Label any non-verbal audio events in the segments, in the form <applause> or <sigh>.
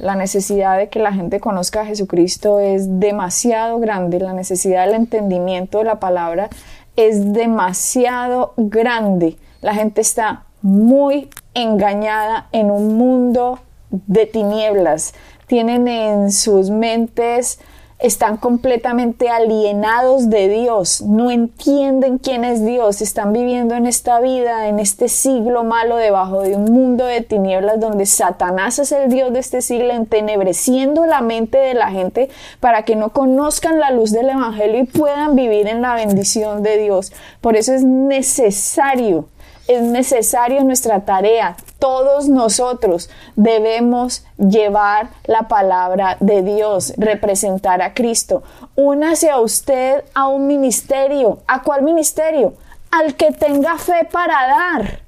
La necesidad de que la gente conozca a Jesucristo es demasiado grande, la necesidad del entendimiento de la palabra es demasiado grande. La gente está muy engañada en un mundo de tinieblas tienen en sus mentes, están completamente alienados de Dios, no entienden quién es Dios, están viviendo en esta vida, en este siglo malo, debajo de un mundo de tinieblas donde Satanás es el Dios de este siglo, entenebreciendo la mente de la gente para que no conozcan la luz del Evangelio y puedan vivir en la bendición de Dios. Por eso es necesario es necesario nuestra tarea. Todos nosotros debemos llevar la palabra de Dios, representar a Cristo. Únase a usted a un ministerio. ¿A cuál ministerio? Al que tenga fe para dar.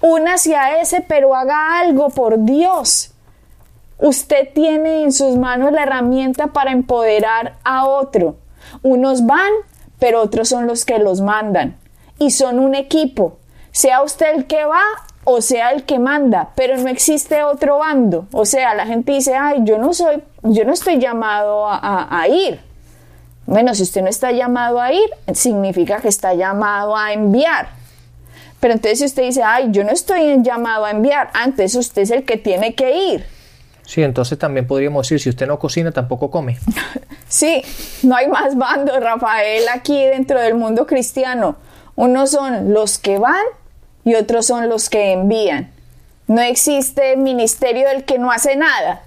Únase a ese, pero haga algo por Dios. Usted tiene en sus manos la herramienta para empoderar a otro. Unos van, pero otros son los que los mandan. Y son un equipo sea usted el que va o sea el que manda, pero no existe otro bando. O sea, la gente dice, ay, yo no soy, yo no estoy llamado a, ir. Bueno, si usted no está llamado a ir, significa que está llamado a enviar. Pero entonces si usted dice, ay, yo no estoy llamado a enviar, antes usted es el que tiene que ir. Sí, entonces también podríamos decir, si usted no cocina, tampoco come. <laughs> sí, no hay más bandos, Rafael, aquí dentro del mundo cristiano. Unos son los que van y otros son los que envían. No existe ministerio del que no hace nada.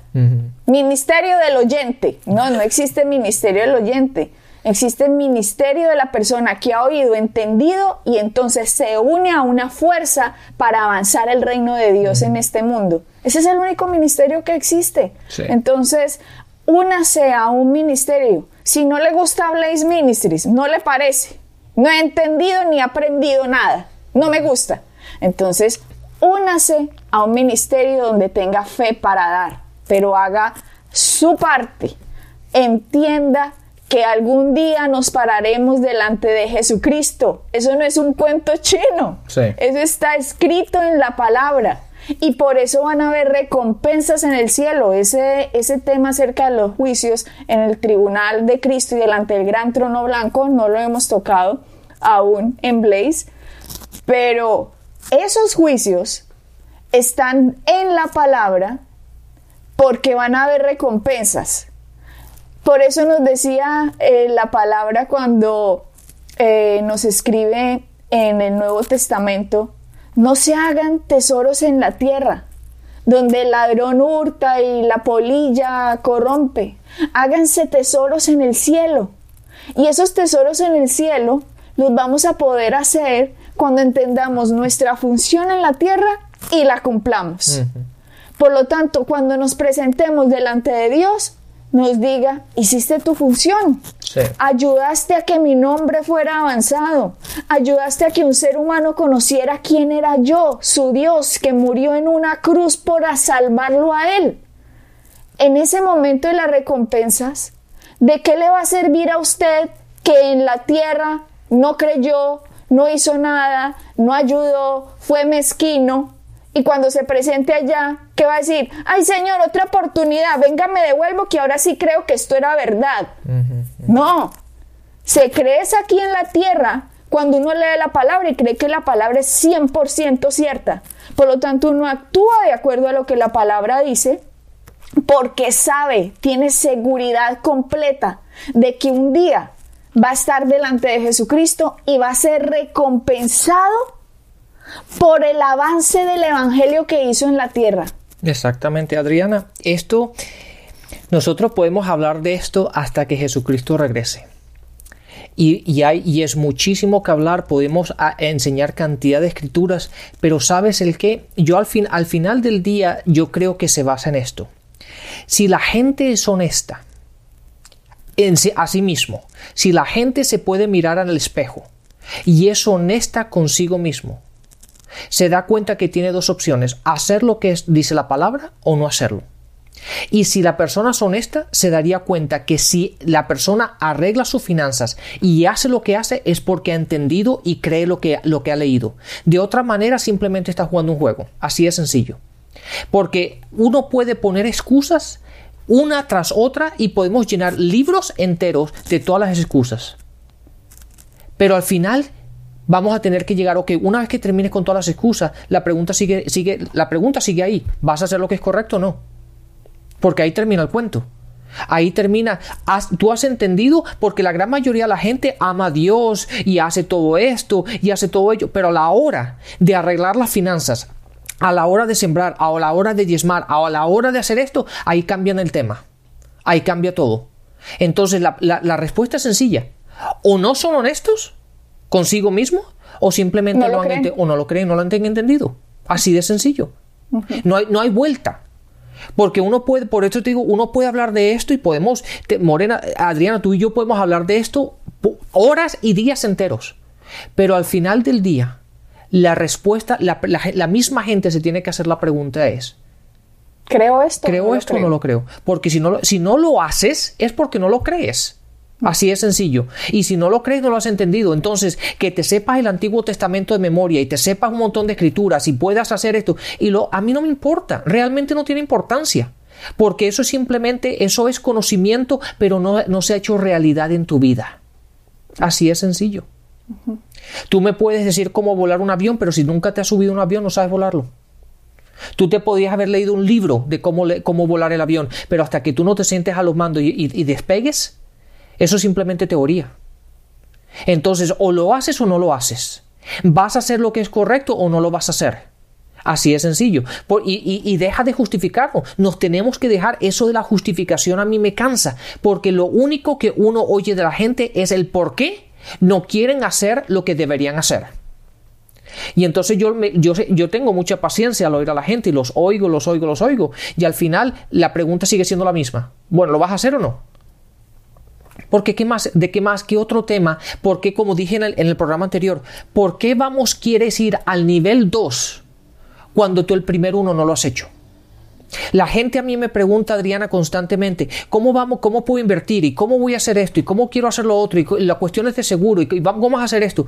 Ministerio del oyente. No, no existe ministerio del oyente. Existe el ministerio de la persona que ha oído, entendido y entonces se une a una fuerza para avanzar el reino de Dios en este mundo. Ese es el único ministerio que existe. Entonces, únase a un ministerio. Si no le gusta Blaze Ministries, no le parece, no he entendido ni aprendido nada, no me gusta. Entonces, únase a un ministerio donde tenga fe para dar, pero haga su parte. Entienda que algún día nos pararemos delante de Jesucristo. Eso no es un cuento chino. Eso está escrito en la palabra. Y por eso van a haber recompensas en el cielo. Ese, ese tema acerca de los juicios en el tribunal de Cristo y delante del gran trono blanco no lo hemos tocado aún en Blaze. Pero esos juicios están en la palabra porque van a haber recompensas. Por eso nos decía eh, la palabra cuando eh, nos escribe en el Nuevo Testamento, no se hagan tesoros en la tierra, donde el ladrón hurta y la polilla corrompe. Háganse tesoros en el cielo. Y esos tesoros en el cielo los vamos a poder hacer cuando entendamos nuestra función en la tierra y la cumplamos. Por lo tanto, cuando nos presentemos delante de Dios, nos diga, hiciste tu función, ayudaste a que mi nombre fuera avanzado, ayudaste a que un ser humano conociera quién era yo, su Dios, que murió en una cruz para salvarlo a él. En ese momento de las recompensas, ¿de qué le va a servir a usted que en la tierra no creyó, no hizo nada, no ayudó, fue mezquino. Y cuando se presente allá, ¿qué va a decir? Ay Señor, otra oportunidad, venga, me devuelvo que ahora sí creo que esto era verdad. No, se crees aquí en la tierra cuando uno lee la palabra y cree que la palabra es 100% cierta. Por lo tanto, uno actúa de acuerdo a lo que la palabra dice porque sabe, tiene seguridad completa de que un día va a estar delante de Jesucristo y va a ser recompensado por el avance del Evangelio que hizo en la tierra. Exactamente, Adriana. Esto, nosotros podemos hablar de esto hasta que Jesucristo regrese. Y, hay, y es muchísimo que hablar, podemos enseñar cantidad de escrituras, pero ¿sabes el qué? Yo al, fin, al final del día yo creo que se basa en esto. Si la gente es honesta, a sí mismo, si la gente se puede mirar al espejo y es honesta consigo mismo, se da cuenta que tiene dos opciones, hacer lo que dice la palabra o no hacerlo. Y si la persona es honesta, se daría cuenta que si la persona arregla sus finanzas y hace lo que hace es porque ha entendido y cree lo que, lo que ha leído. De otra manera, simplemente está jugando un juego. Así de sencillo. Porque uno puede poner excusas una tras otra y podemos llenar libros enteros de todas las excusas. Pero al final vamos a tener que llegar, ok, una vez que termines con todas las excusas, la pregunta sigue, sigue, la pregunta sigue ahí. ¿Vas a hacer lo que es correcto o no? porque ahí termina el cuento. Ahí termina, tú has entendido porque la gran mayoría de la gente ama a Dios y hace todo esto y hace todo ello, pero a la hora de arreglar las finanzas, a la hora de sembrar, a la hora de diezmar, a la hora de hacer esto, ahí cambian el tema. Ahí cambia todo. Entonces la, respuesta es sencilla. O no son honestos consigo mismo, o simplemente no lo, han o no lo creen, no lo han entendido. Así de sencillo. no, hay, no hay vuelta. Porque uno puede, por eso te digo, uno puede hablar de esto y podemos, Morena, Adriana, tú y yo podemos hablar de esto horas y días enteros. Pero al final del día, la respuesta, la, misma gente se tiene que hacer la pregunta es, ¿creo esto? ¿Creo esto o no lo creo? Porque si no, si no lo haces es porque no lo crees. Así es sencillo. Y si no lo crees, no lo has entendido. Entonces, que te sepas el Antiguo Testamento de memoria y te sepas un montón de escrituras y puedas hacer esto, y lo, a mí no me importa, realmente no tiene importancia. Porque eso simplemente, eso es conocimiento, pero no, no se ha hecho realidad en tu vida. Así es sencillo. Tú me puedes decir cómo volar un avión, pero si nunca te has subido un avión, no sabes volarlo. Tú te podías haber leído un libro de cómo, cómo volar el avión, pero hasta que tú no te sientes a los mandos y despegues, eso es simplemente teoría. Entonces, o lo haces o no lo haces. ¿Vas a hacer lo que es correcto o no lo vas a hacer? Así es sencillo. y, deja de justificarlo. Nos tenemos que dejar eso de la justificación. A mí me cansa. Porque lo único que uno oye de la gente es el por qué no quieren hacer lo que deberían hacer. Y entonces yo, yo, yo tengo mucha paciencia al oír a la gente y los oigo, los oigo, los oigo. Y al final la pregunta sigue siendo la misma. Bueno, ¿lo vas a hacer o no? Porque qué más, de qué más, qué otro tema, porque como dije en el, programa anterior, ¿por qué vamos, quieres ir al nivel 2 cuando tú el primer uno no lo has hecho? La gente a mí me pregunta, Adriana, constantemente, ¿cómo vamos, cómo puedo invertir? ¿Y cómo voy a hacer esto? ¿Y cómo quiero hacer lo otro? Y la cuestión es de seguro. ¿Y cómo a hacer esto?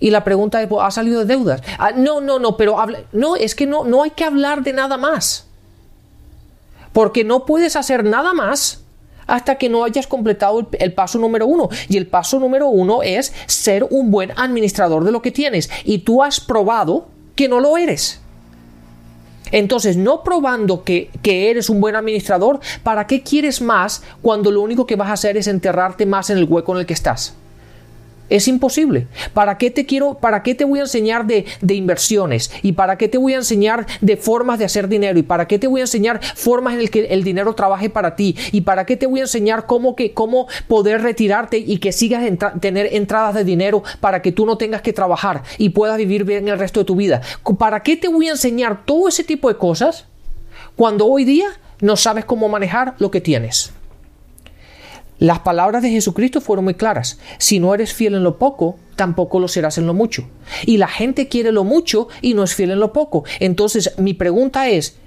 Y la pregunta es, ¿ha salido de deudas? Ah, no, no, no, pero no, es que no, no hay que hablar de nada más. Porque no puedes hacer nada más hasta que no hayas completado el, paso número uno. Y el paso número uno es ser un buen administrador de lo que tienes. Y tú has probado que no lo eres. Entonces, no probando que, eres un buen administrador, ¿para qué quieres más cuando lo único que vas a hacer es enterrarte más en el hueco en el que estás? Es imposible. ¿Para qué te quiero, para qué te voy a enseñar de, inversiones? ¿Y para qué te voy a enseñar de formas de hacer dinero? ¿Y para qué te voy a enseñar formas en las que el dinero trabaje para ti? ¿Y para qué te voy a enseñar cómo, que, cómo poder retirarte y que sigas tener entradas de dinero para que tú no tengas que trabajar y puedas vivir bien el resto de tu vida? ¿Para qué te voy a enseñar todo ese tipo de cosas cuando hoy día no sabes cómo manejar lo que tienes? Las palabras de Jesucristo fueron muy claras. Si no eres fiel en lo poco, tampoco lo serás en lo mucho. Y la gente quiere lo mucho y no es fiel en lo poco. Entonces, mi pregunta es,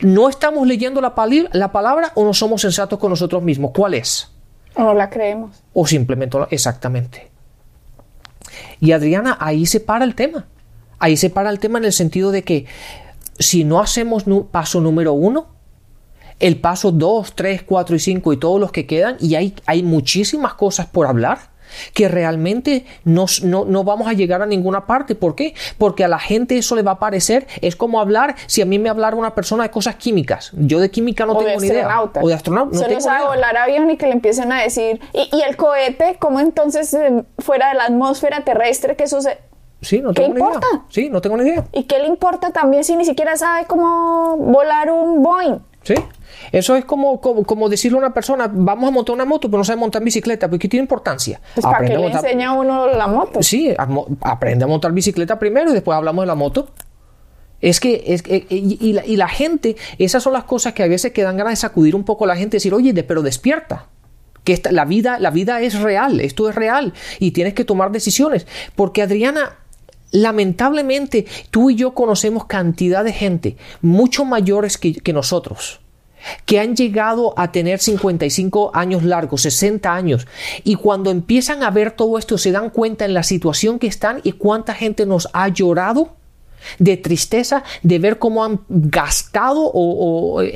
¿no estamos leyendo la, la palabra o no somos sensatos con nosotros mismos? ¿Cuál es? O no la creemos. O simplemente, exactamente. Y Adriana, ahí se para el tema. Ahí se para el tema en el sentido de que si no hacemos paso número uno, el paso 2, 3, 4 y 5 y todos los que quedan, y hay, hay muchísimas cosas por hablar que realmente no, no, vamos a llegar a ninguna parte. ¿Por qué? Porque a la gente eso le va a parecer, es como hablar, si a mí me hablara una persona de cosas químicas, yo de química no tengo ni idea. O de astronauta. No Se sabe volar avión y que le empiecen a decir, y, el cohete, ¿cómo entonces eh, fuera de la atmósfera terrestre que eso se... Sí, no tengo ¿Qué importa? Sí, no tengo ni idea. ¿Y qué le importa también si ni siquiera sabe cómo volar un Boeing? Sí. Eso es como, como, decirle a una persona, vamos a montar una moto, pero no sabe montar bicicleta, porque tiene importancia. Pues ¿Para qué le enseña a uno la moto? Sí, aprende a montar bicicleta primero y después hablamos de la moto. Es que, es, y, la, y, la, gente, esas son las cosas que a veces que dan ganas de sacudir un poco a la gente y decir, oye, pero despierta. que la, vida, la vida es real, esto es real y tienes que tomar decisiones. Porque Adriana, lamentablemente tú y yo conocemos cantidad de gente mucho mayores que, que nosotros que han llegado a tener 55 años largos, 60 años, y cuando empiezan a ver todo esto se dan cuenta en la situación que están y cuánta gente nos ha llorado de tristeza de ver cómo han gastado o, eh,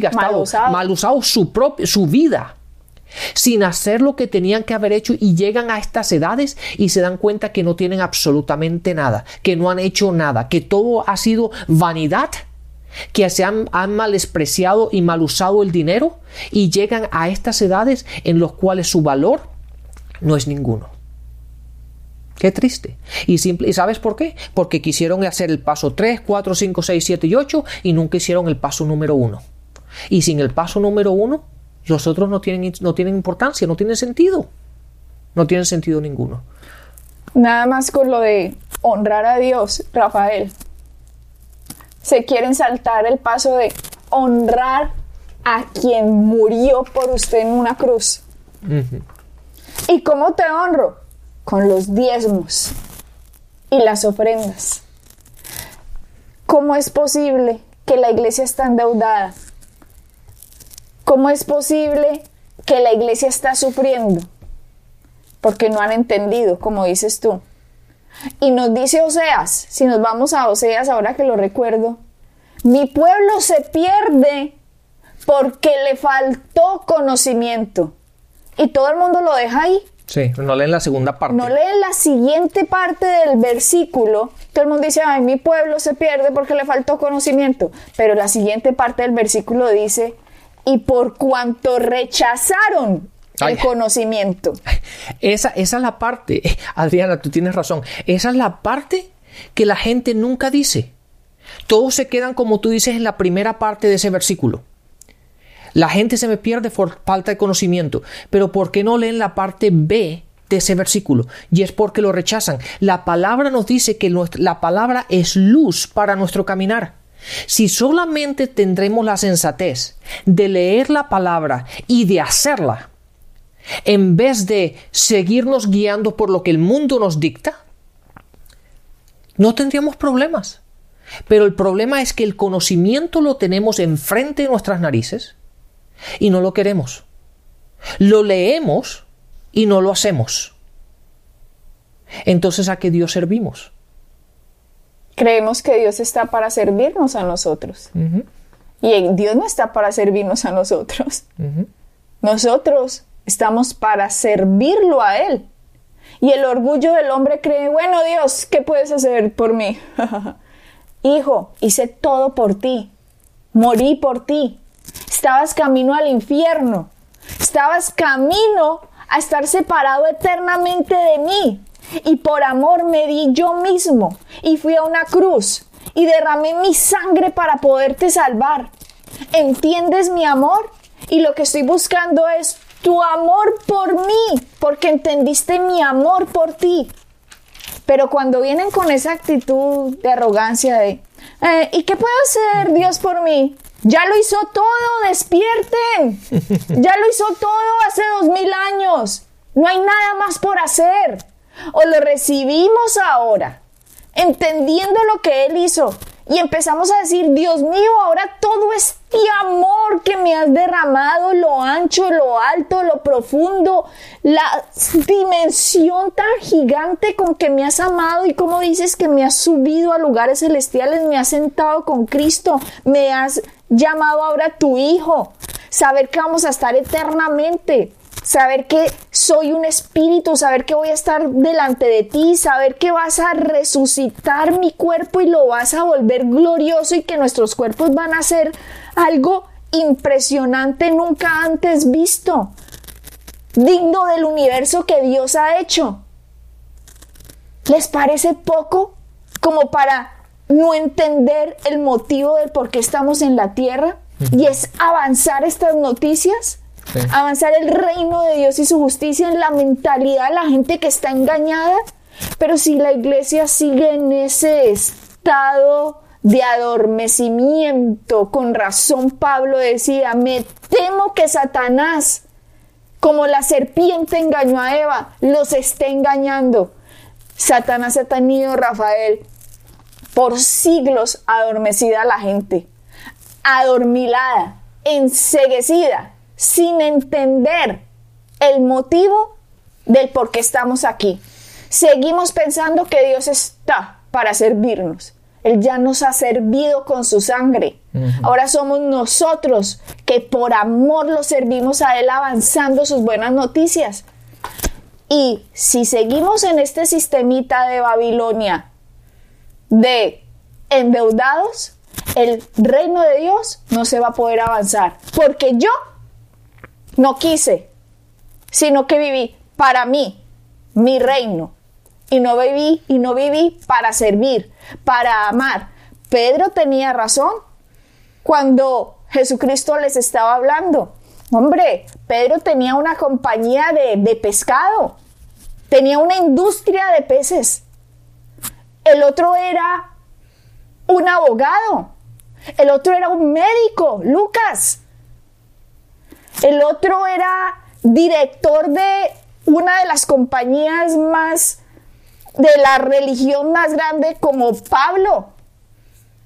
gastado, mal usado, su, propia, su vida sin hacer lo que tenían que haber hecho y llegan a estas edades y se dan cuenta que no tienen absolutamente nada, que no han hecho nada, que todo ha sido vanidad, que se han, han mal y mal usado el dinero y llegan a estas edades en las cuales su valor no es ninguno. Qué triste. Y, simple, ¿Y sabes por qué? Porque quisieron hacer el paso 3, 4, 5, 6, 7 y 8 y nunca hicieron el paso número 1. Y sin el paso número 1, los otros no tienen, no tienen importancia, no tienen sentido. No tienen sentido ninguno. Nada más con lo de honrar a Dios, Rafael. Se quieren saltar el paso de honrar a quien murió por usted en una cruz. ¿Y cómo te honro? con los diezmos y las ofrendas. ¿Cómo es posible que la iglesia está endeudada? ¿Cómo es posible que la iglesia está sufriendo? Porque no han entendido, como dices tú. Y nos dice Oseas, si nos vamos a Oseas ahora que lo recuerdo, mi pueblo se pierde porque le faltó conocimiento. Y todo el mundo lo deja ahí. Sí, no leen la segunda parte. No leen la siguiente parte del versículo. Todo el mundo dice, ay, mi pueblo se pierde porque le faltó conocimiento. Pero la siguiente parte del versículo dice, y por cuanto rechazaron el conocimiento. <laughs> Esa, esa es la parte, <laughs> Adriana, tú tienes razón. Esa es la parte que la gente nunca dice. Todos se quedan, como tú dices, en la primera parte de ese versículo. La gente se me pierde por falta de conocimiento. Pero ¿por qué no leen la parte B de ese versículo? Y es porque lo rechazan. La palabra nos dice que la palabra es luz para nuestro caminar. Si solamente tendremos la sensatez de leer la palabra y de hacerla, en vez de seguirnos guiando por lo que el mundo nos dicta, no tendríamos problemas. Pero el problema es que el conocimiento lo tenemos enfrente de nuestras narices y no lo queremos. Lo leemos y no lo hacemos. Entonces, ¿a qué Dios servimos? Creemos que Dios está para servirnos a nosotros. Y Dios no está para servirnos a nosotros. Nosotros estamos para servirlo a Él. Y el orgullo del hombre cree, bueno Dios, ¿qué puedes hacer por mí? <laughs> Hijo, hice todo por ti. Morí por ti. Estabas camino al infierno. Estabas camino a estar separado eternamente de mí. Y por amor me di yo mismo y fui a una cruz y derramé mi sangre para poderte salvar. ¿Entiendes mi amor? Y lo que estoy buscando es tu amor por mí, porque entendiste mi amor por ti. Pero cuando vienen con esa actitud de arrogancia de, eh, ¿y qué puede hacer Dios por mí? Ya lo hizo todo, despierten. <laughs> Ya lo hizo todo hace dos mil años. No hay nada más por hacer. O lo recibimos ahora, entendiendo lo que Él hizo. Y empezamos a decir, Dios mío, ahora todo este amor que me has derramado, lo ancho, lo alto, lo profundo, la dimensión tan gigante con que me has amado y como dices que me has subido a lugares celestiales, me has sentado con Cristo, me has llamado ahora tu hijo, saber que vamos a estar eternamente, saber que soy un espíritu, saber que voy a estar delante de ti, saber que vas a resucitar mi cuerpo y lo vas a volver glorioso y que nuestros cuerpos van a ser algo impresionante nunca antes visto, digno del universo que Dios ha hecho. ¿Les parece poco como para no entender el motivo del por qué estamos en la tierra y es avanzar estas noticias, avanzar el reino de Dios y su justicia en la mentalidad de la gente que está engañada. Pero si la iglesia sigue en ese estado de adormecimiento, con razón Pablo decía, me temo que Satanás Como la serpiente engañó a Eva, los está engañando. Satanás ha tenido, Rafael, por siglos adormecida la gente, adormilada, enseguecida, sin entender el motivo del por qué estamos aquí. Seguimos pensando que Dios está para servirnos. Él ya nos ha servido con su sangre. Ahora somos nosotros que por amor lo servimos a Él avanzando sus buenas noticias. Y si seguimos en este sistemita de Babilonia de endeudados, el reino de Dios no se va a poder avanzar. Porque yo no quise, sino que viví para mí, mi reino. Y no viví, y no viví para servir, para amar. Pedro tenía razón cuando Jesucristo les estaba hablando. Hombre, Pedro tenía una compañía de, de pescado, tenía una industria de peces. El otro era un abogado, el otro era un médico, Lucas. El otro era director de una de las compañías más de la religión más grande como Pablo,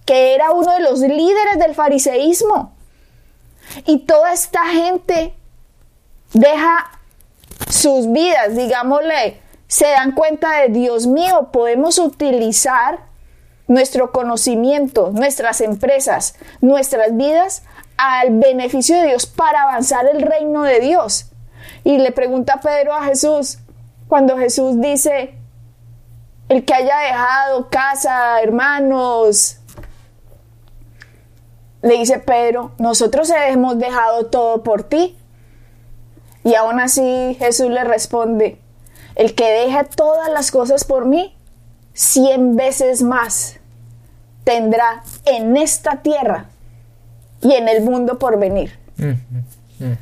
que era uno de los líderes del fariseísmo. Y toda esta gente deja sus vidas, digámosle, se dan cuenta de Dios mío, podemos utilizar nuestro conocimiento, nuestras empresas, nuestras vidas al beneficio de Dios para avanzar el reino de Dios. Y le pregunta Pedro a Jesús, cuando Jesús dice, el que haya dejado casa, hermanos, le dice Pedro, nosotros hemos dejado todo por ti. Y aún así Jesús le responde, el que deja todas las cosas por mí, cien veces más tendrá en esta tierra y en el mundo por venir.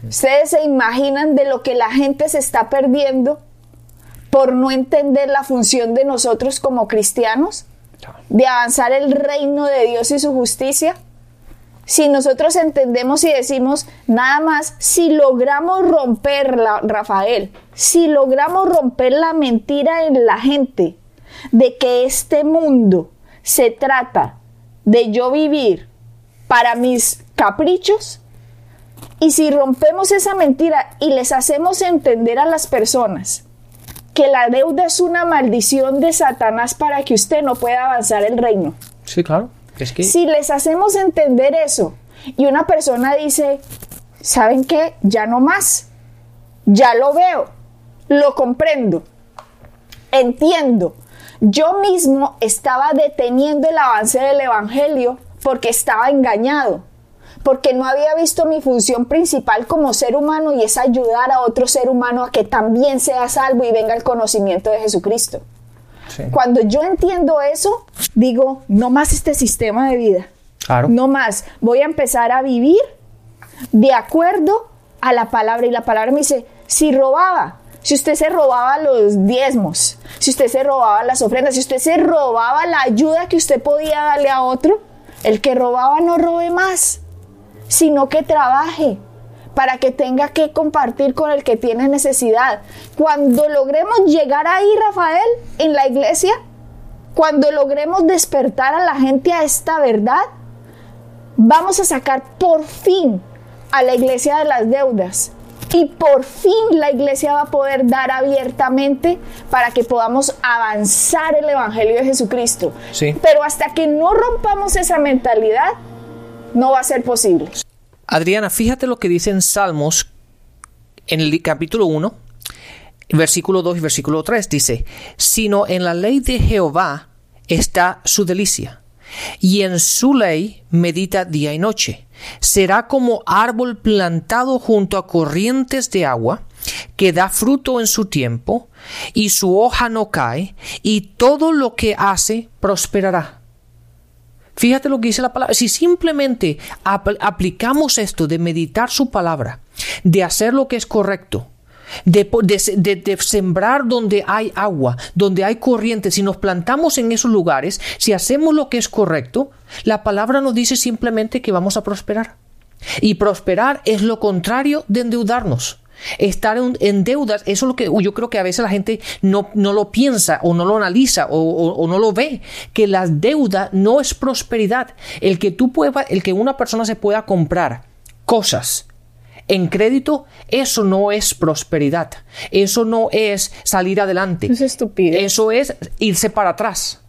Ustedes se imaginan de lo que la gente se está perdiendo por no entender la función de nosotros como cristianos, de avanzar el reino de Dios y su justicia. Si nosotros entendemos y decimos nada más, si logramos romper la, Rafael, si logramos romper la mentira en la gente de que este mundo se trata de yo vivir para mis caprichos, y si rompemos esa mentira y les hacemos entender a las personas que la deuda es una maldición de Satanás para que usted no pueda avanzar el reino. Sí, claro. Es que... Si les hacemos entender eso y una persona dice, ¿saben qué? Ya no más. Ya lo veo. Lo comprendo. Entiendo. Yo mismo estaba deteniendo el avance del Evangelio porque estaba engañado porque no había visto mi función principal como ser humano y es ayudar a otro ser humano a que también sea salvo y venga el conocimiento de Jesucristo. Cuando yo entiendo eso, digo, no más este sistema de vida. Claro. No más. Voy a empezar a vivir de acuerdo a la palabra. Y la palabra me dice, si robaba, si usted se robaba los diezmos, si usted se robaba las ofrendas, si usted se robaba la ayuda que usted podía darle a otro, el que robaba no robe más sino que trabaje para que tenga que compartir con el que tiene necesidad. Cuando logremos llegar ahí, Rafael, en la iglesia, cuando logremos despertar a la gente a esta verdad, vamos a sacar por fin a la iglesia de las deudas. Y por fin la iglesia va a poder dar abiertamente para que podamos avanzar el Evangelio de Jesucristo. Sí. Pero hasta que no rompamos esa mentalidad, no va a ser posible. Adriana, fíjate lo que dice en Salmos, en el capítulo 1, versículo 2 y versículo 3. Dice, sino en la ley de Jehová está su delicia, y en su ley medita día y noche. Será como árbol plantado junto a corrientes de agua, que da fruto en su tiempo, y su hoja no cae, y todo lo que hace prosperará. Fíjate lo que dice la palabra. Si simplemente aplicamos esto de meditar su palabra, de hacer lo que es correcto, de, de, sembrar donde hay agua, donde hay corriente, si nos plantamos en esos lugares, si hacemos lo que es correcto, la palabra nos dice simplemente que vamos a prosperar. Y prosperar es lo contrario de endeudarnos. Estar en, deudas, eso es lo que yo creo que a veces la gente no, no lo piensa o no lo analiza o, no lo ve, que la deuda no es prosperidad. El que tú puedas, el que una persona se pueda comprar cosas en crédito, eso no es prosperidad. Eso no es salir adelante. Es. Eso es irse para atrás.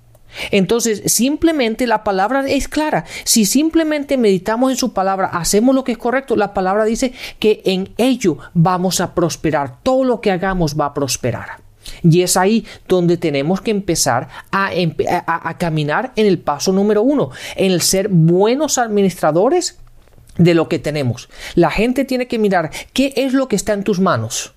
Entonces, simplemente la palabra es clara. Si simplemente meditamos en su palabra, hacemos lo que es correcto, la palabra dice que en ello vamos a prosperar. Todo lo que hagamos va a prosperar. Y es ahí donde tenemos que empezar a, caminar en el paso número uno, en el ser buenos administradores de lo que tenemos. La gente tiene que mirar qué es lo que está en tus manos.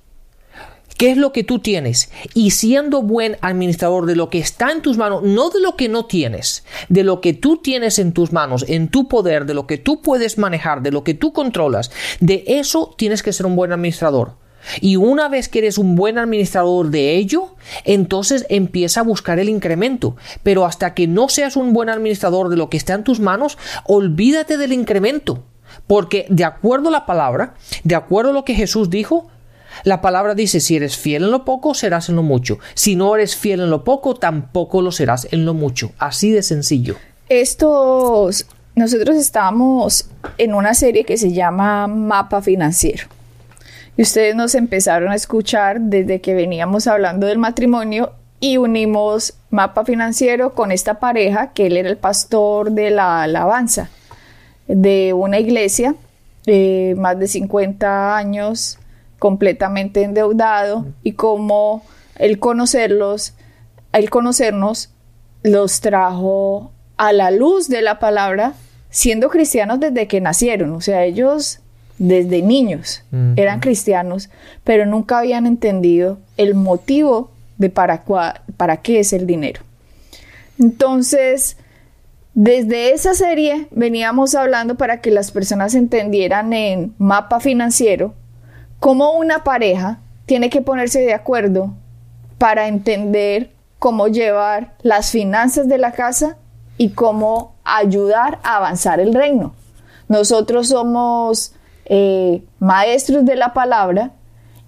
¿Qué es lo que tú tienes? Y siendo buen administrador de lo que está en tus manos, no de lo que no tienes, de lo que tú tienes en tus manos, en tu poder, de lo que tú puedes manejar, de lo que tú controlas, de eso tienes que ser un buen administrador. Y una vez que eres un buen administrador de ello, entonces empieza a buscar el incremento. Pero hasta que no seas un buen administrador de lo que está en tus manos, olvídate del incremento. Porque de acuerdo a la palabra, de acuerdo a lo que Jesús dijo, la palabra dice, si eres fiel en lo poco, serás en lo mucho. Si no eres fiel en lo poco, tampoco lo serás en lo mucho. Así de sencillo. Estos, nosotros estamos en una serie que se llama Mapa Financiero. Y ustedes nos empezaron a escuchar desde que veníamos hablando del matrimonio y unimos Mapa Financiero con esta pareja, que él era el pastor de la alabanza de una iglesia de más de 50 años completamente endeudado y cómo el conocerlos, el conocernos los trajo a la luz de la palabra siendo cristianos desde que nacieron, o sea, ellos desde niños eran cristianos, pero nunca habían entendido el motivo de para, para qué es el dinero. Entonces, desde esa serie veníamos hablando para que las personas entendieran en mapa financiero cómo una pareja tiene que ponerse de acuerdo para entender cómo llevar las finanzas de la casa y cómo ayudar a avanzar el reino. Nosotros somos eh, maestros de la palabra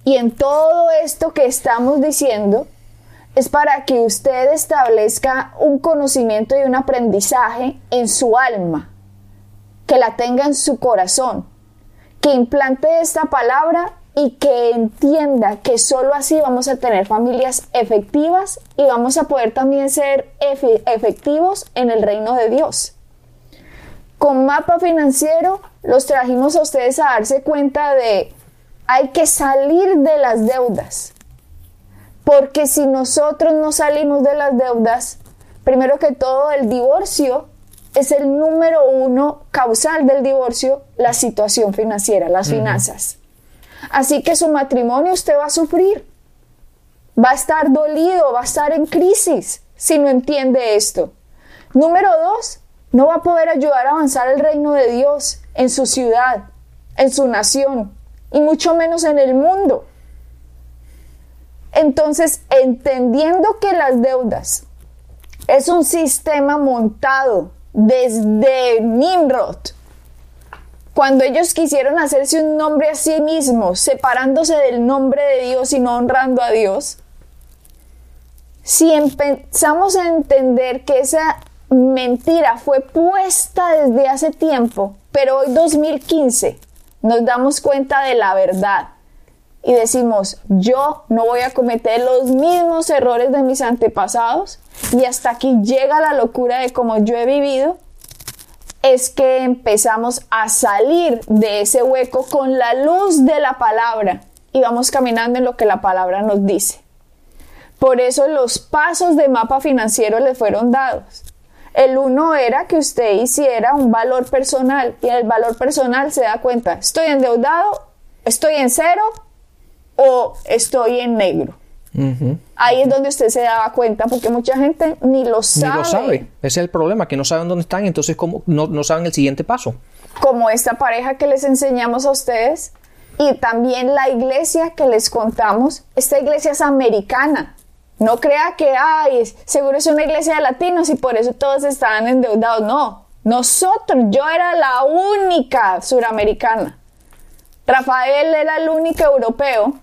y en todo esto que estamos diciendo es para que usted establezca un conocimiento y un aprendizaje en su alma, que la tenga en su corazón, que implante esta palabra y que entienda que solo así vamos a tener familias efectivas y vamos a poder también ser efectivos en el reino de Dios. Con mapa financiero los trajimos a ustedes a darse cuenta de hay que salir de las deudas. Porque si nosotros no salimos de las deudas, primero que todo el divorcio es el número uno causal del divorcio, la situación financiera, las finanzas. Así que su matrimonio usted va a sufrir. Va a estar dolido, va a estar en crisis si no entiende esto. Número dos, no va a poder ayudar a avanzar el reino de Dios en su ciudad, en su nación y mucho menos en el mundo. Entonces, entendiendo que las deudas es un sistema montado desde Nimrod, cuando ellos quisieron hacerse un nombre a sí mismos, separándose del nombre de Dios y no honrando a Dios, si empezamos a entender que esa mentira fue puesta desde hace tiempo, pero hoy 2015 nos damos cuenta de la verdad y decimos, yo no voy a cometer los mismos errores de mis antepasados y hasta aquí llega la locura de cómo yo he vivido, es que empezamos a salir de ese hueco con la luz de la palabra y vamos caminando en lo que la palabra nos dice. Por eso los pasos de mapa financiero le fueron dados. El uno era que usted hiciera un valor personal y el valor personal se da cuenta, estoy endeudado, estoy en cero o estoy en negro. Ahí es donde usted se daba cuenta, porque mucha gente ni lo sabe. Ni lo sabe. Ese es el problema, que no saben dónde están, entonces como no, no saben el siguiente paso. Como esta pareja que les enseñamos a ustedes y también la iglesia que les contamos. Esta iglesia es americana. No crea que, ay, seguro es una iglesia de latinos y por eso todos estaban endeudados. No, nosotros, yo era la única suramericana. Rafael era el único europeo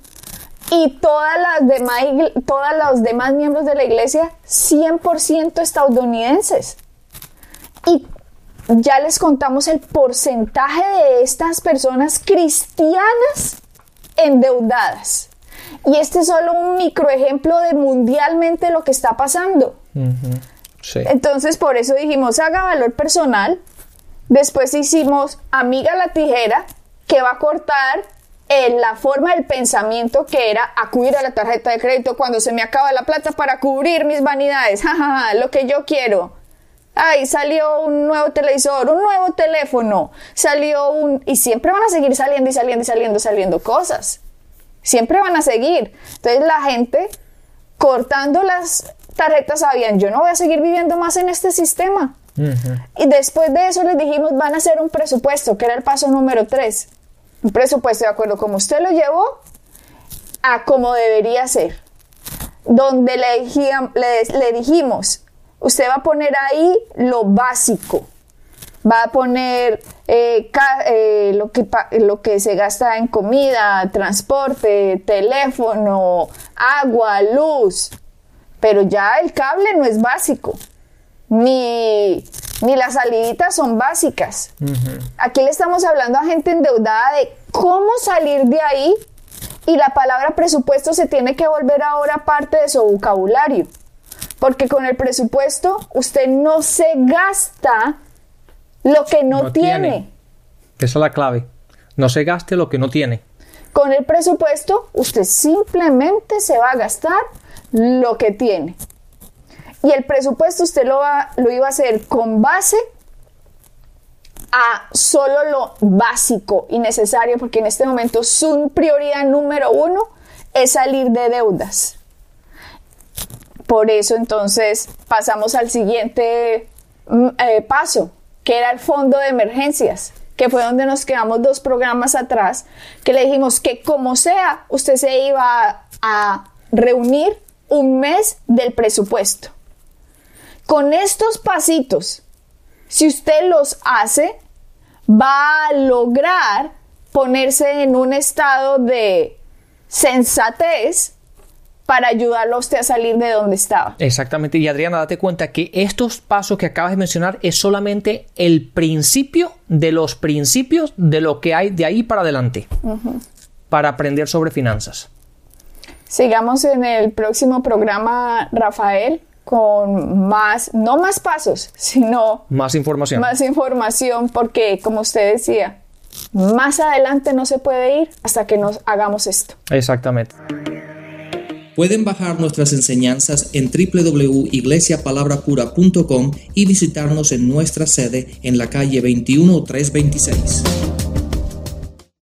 y todas las demás, todos los demás miembros de la iglesia 100% estadounidenses. Y ya les contamos el porcentaje de estas personas cristianas endeudadas. Y este es solo un microejemplo de mundialmente lo que está pasando. Entonces, por eso dijimos, haga valor personal. Después hicimos amiga la tijera, que va a cortar en la forma del pensamiento que era acudir a la tarjeta de crédito cuando se me acaba la plata para cubrir mis vanidades. <laughs> lo que yo quiero. Ay, salió un nuevo televisor, un nuevo teléfono, salió un... Y siempre van a seguir saliendo y saliendo y saliendo, saliendo cosas. Siempre van a seguir. Entonces la gente cortando las tarjetas sabían, yo no voy a seguir viviendo más en este sistema. Y después de eso les dijimos, van a hacer un presupuesto, que era el paso número tres. Un presupuesto de acuerdo como usted lo llevó a como debería ser. Donde le, dijimos, usted va a poner ahí lo básico. Va a poner eh, eh, lo, que, lo que se gasta en comida, transporte, teléfono, agua, luz. Pero ya el cable no es básico. Ni, ni las saliditas son básicas. Aquí le estamos hablando a gente endeudada de cómo salir de ahí y la palabra presupuesto se tiene que volver ahora parte de su vocabulario. Porque con el presupuesto usted no se gasta lo que no, tiene. Esa es la clave. No se gaste lo que no tiene. Con el presupuesto usted simplemente se va a gastar lo que tiene. Y el presupuesto usted lo, va, lo iba a hacer con base a solo lo básico y necesario, porque en este momento su prioridad número uno es salir de deudas. Por eso entonces pasamos al siguiente mm, eh, paso, que era el fondo de emergencias, que fue donde nos quedamos dos programas atrás, que le dijimos que como sea, usted se iba a, reunir un mes del presupuesto. Con estos pasitos, si usted los hace, va a lograr ponerse en un estado de sensatez para ayudarlo a usted a salir de donde estaba. Exactamente. Y Adriana, date cuenta que estos pasos que acabas de mencionar es solamente el principio de los principios de lo que hay de ahí para adelante para aprender sobre finanzas. Sigamos en el próximo programa, Rafael, con más, no más pasos, sino más información. Más información, porque como usted decía, más adelante no se puede ir hasta que nos hagamos esto. Exactamente. Pueden bajar nuestras enseñanzas en www.iglesiapalabrapura.com y visitarnos en nuestra sede en la calle 21326.